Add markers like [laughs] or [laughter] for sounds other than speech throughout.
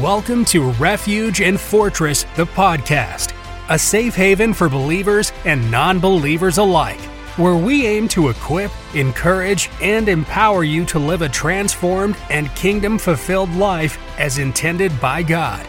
Welcome to Refuge and Fortress, the podcast, a safe haven for believers and non believers alike, where we aim to equip, encourage, and empower you to live a transformed and kingdom fulfilled life as intended by God.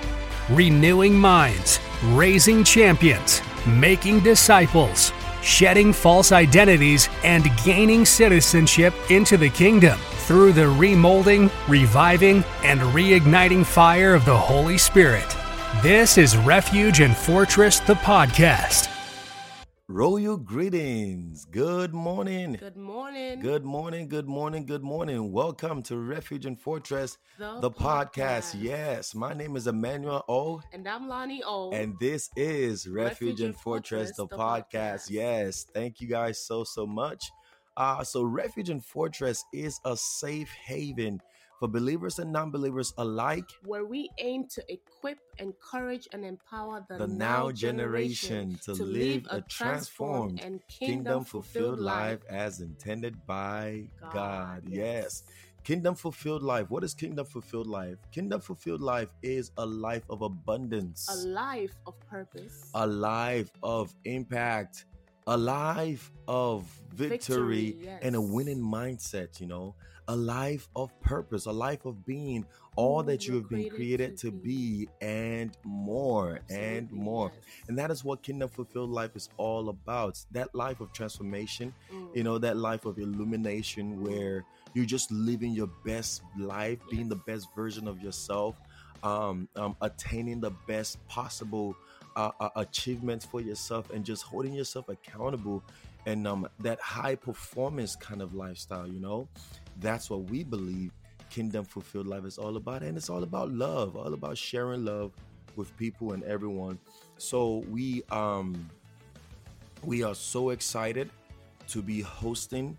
Renewing minds, raising champions, making disciples, shedding false identities, and gaining citizenship into the kingdom through the remolding, reviving, and reigniting fire of the Holy Spirit. This is Refuge and Fortress, the podcast. Royal greetings. Good morning. Good morning. Good morning. Good morning. Good morning. Welcome to Refuge and Fortress, The the, podcast. podcast. Yes, my name is Emmanuel O. And I'm Loni O. And this is Refuge, Refuge and and Fortress, Fortress, the, the podcast. podcast. Yes, thank you guys so, so much. Uh, so, Refuge and Fortress is a safe haven for believers and non believers alike. where we aim to equip, encourage, and empower the, The now generation to live a transformed, and kingdom fulfilled life as intended by God. God, Yes. yes. Kingdom fulfilled life. What is kingdom fulfilled life? Kingdom fulfilled life is a life of abundance, A life of purpose. a life of impact, a life of victory, Victory, yes. and a winning mindset, you know, a life of purpose, a life of being all Who that you have been created to be and more and more. yes. And that is what kingdom fulfilled life is all about. That life of transformation, Mm. you know, that life of illumination where you're just living your best life, being the best version of yourself, um, um, attaining the best possible uh, uh, achievements for yourself, and just holding yourself accountable. And um, that high performance kind of lifestyle, you know, that's what we believe kingdom fulfilled life is all about. And it's all about love, all about sharing love with people and everyone. So we um we are so excited to be hosting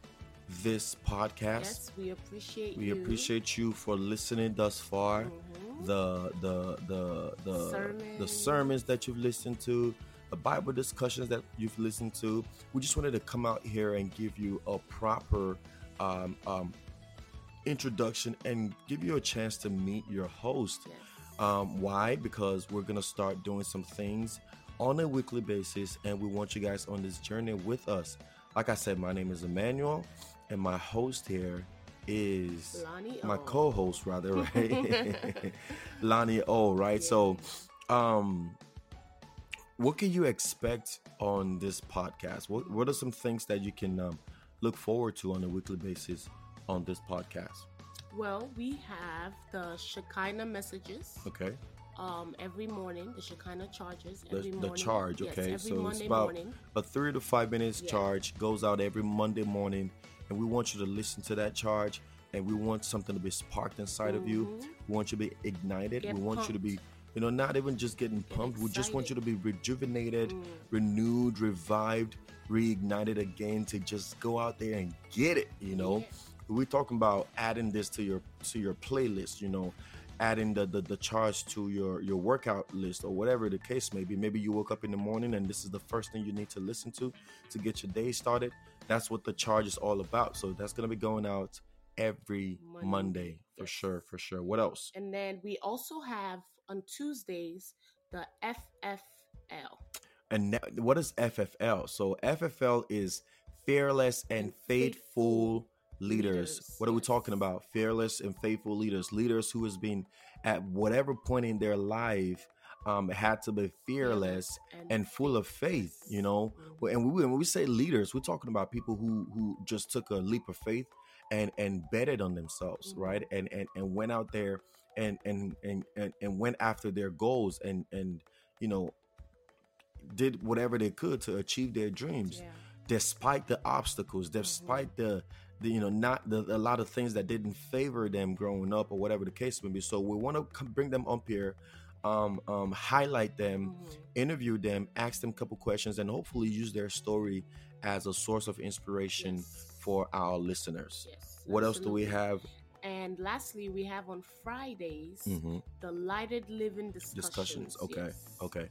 this podcast. Yes, we appreciate We you. appreciate you for listening thus far. Mhm. The the the the the Sermons. sermons that you've listened to, the Bible discussions that you've listened to. We just wanted to come out here and give you a proper um, um, introduction and give you a chance to meet your host. Yes. Um, why? Because we're gonna start doing some things on a weekly basis, and we want you guys on this journey with us. Like I said, my name is Emmanuel, and my host here is Loni my O. co-host, rather, [laughs] right? [laughs] Loni O. Right. So, um, what can you expect on this podcast? What What are some things that you can um, look forward to on a weekly basis on this podcast? Well, we have the Shekinah messages Okay. um, every morning, the Shekinah charges the, every the morning. charge Yes, okay every so it's Monday about morning. a three to five minutes Yeah. charge goes out every monday morning and we want you to listen to that charge and we want something to be sparked inside of you. Mhm. we want you to be ignited. Get we want you to be you know not even just getting Get pumped. We just want you to be rejuvenated Mm. renewed revived reignited again to just go out there and get it you know? Yeah. we're talking about adding this to your to your playlist you know? Adding the, the the charge to your your workout list or whatever the case may be. Maybe you woke up in the morning and this is the first thing you need to listen to to get your day started that's what the charge is all about so that's going to be going out every monday, Monday, for yes. sure for sure what else And then we also have on Tuesdays the FFL. and now, what is ffl so ffl is fearless and And faithful leaders. leaders, What are we talking about? Fearless and faithful leaders. Leaders who has been at whatever point in their life um, had to be fearless and full of faith. You know, Mhm. And we, when we say leaders, we're talking about people who who just took a leap of faith and and betted on themselves, Mhm. right? And and and went out there and and and and, and went after their goals and and you know did whatever they could to achieve their dreams Yeah. despite the obstacles despite the, the you know not the a lot of things that didn't favor them growing up or whatever the case may be so we want to bring them up here um, um highlight them Mhm. interview them ask them a couple questions and hopefully use their story as a source of inspiration Yes. for our listeners Yes, what else do we have And lastly, we have on Fridays Mhm. the lighted living discussions. discussions okay yes. okay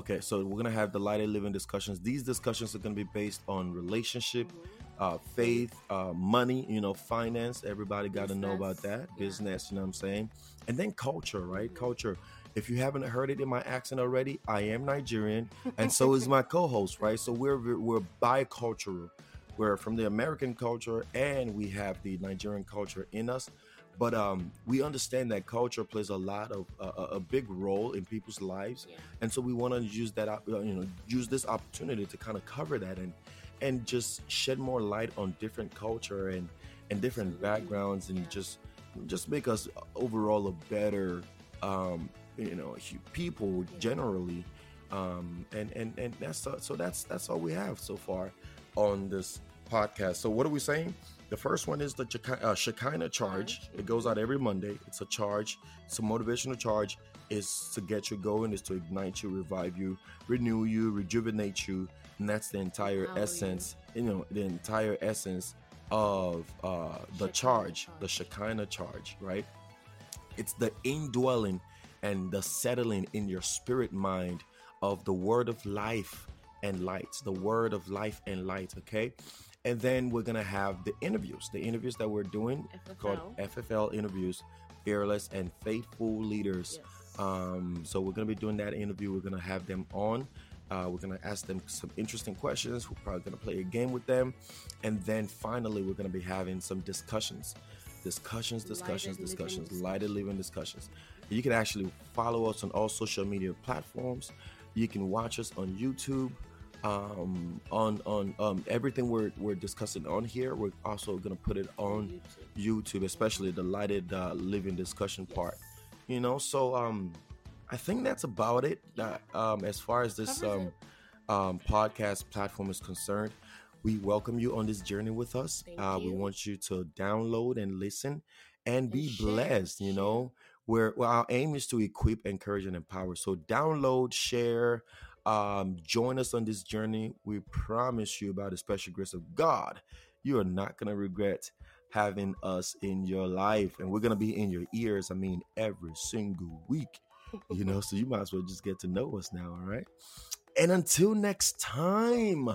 okay so we're gonna have the lighted living discussions these discussions are gonna be based on relationship Mhm. uh, faith, uh, money, you know, finance. Everybody got to know about that. yeah. Business, you know what I'm saying? And then culture, right? Culture. If you haven't heard it in my accent already, I am Nigerian, and so is [laughs] my co-host, right? So we're we're bicultural. We're from the American culture, and we have the Nigerian culture in us. But um, we understand that culture plays a lot of uh, a big role in people's lives, Yeah. and so we want to use that you know use this opportunity to kind of cover that and and just shed more light on different culture and and different backgrounds and just just make us overall a better um you know people generally um and and and that's uh, so that's that's all we have so far on this podcast so what are we saying the first one is the Shekinah, uh, Shekinah charge. It goes out every Monday. It's a charge. It's a motivational charge. Is to get you going. Is to ignite you, revive you, renew you, rejuvenate you, and that's the entire essence. You know, the entire essence of uh, the Shekinah charge, the. Shekinah charge, right? It's the indwelling and the settling in your spirit mind of the word of life and light, the word of life and light, okay? And then we're gonna have the interviews, the interviews that we're doing called FFL. FFL interviews, fearless and faithful leaders. Yes. Um, so we're gonna be doing that interview. We're gonna have them on. Uh, we're gonna ask them some interesting questions. We're probably gonna play a game with them, and then finally we're gonna be having some discussions, discussions, discussions, Lighted discussions, discussions. lighted living discussions. You can actually follow us on all social media platforms. You can watch us on YouTube. Um, on on um, everything we're we're discussing on here, we're also gonna put it on YouTube. YouTube, especially the lighted uh, living discussion Yes. part. You know, so um, I think that's about it. That um, as far as this um, um podcast platform is concerned, we welcome you on this journey with us. Uh, We want you to download and listen and be share, blessed. You share. know, where well, our aim is to equip, encourage, and empower. So download, share. Um, join us on this journey. We promise you, by the special grace of God, you are not gonna regret having us in your life, and we're gonna be in your ears. I mean, every single week. You know, so you might as well just get to know us now. All right. And until next time,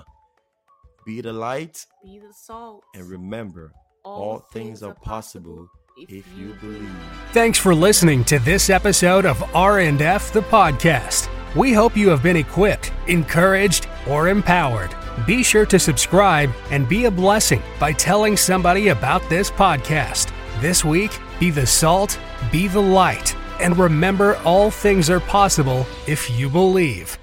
be the light, Be the salt. and remember, all, things are possible if you believe. Thanks for listening to this episode of R&F the podcast. We hope you have been equipped, encouraged, or empowered. Be sure to subscribe and be a blessing by telling somebody about this podcast. This week, be the salt, be the light, and remember all things are possible if you believe.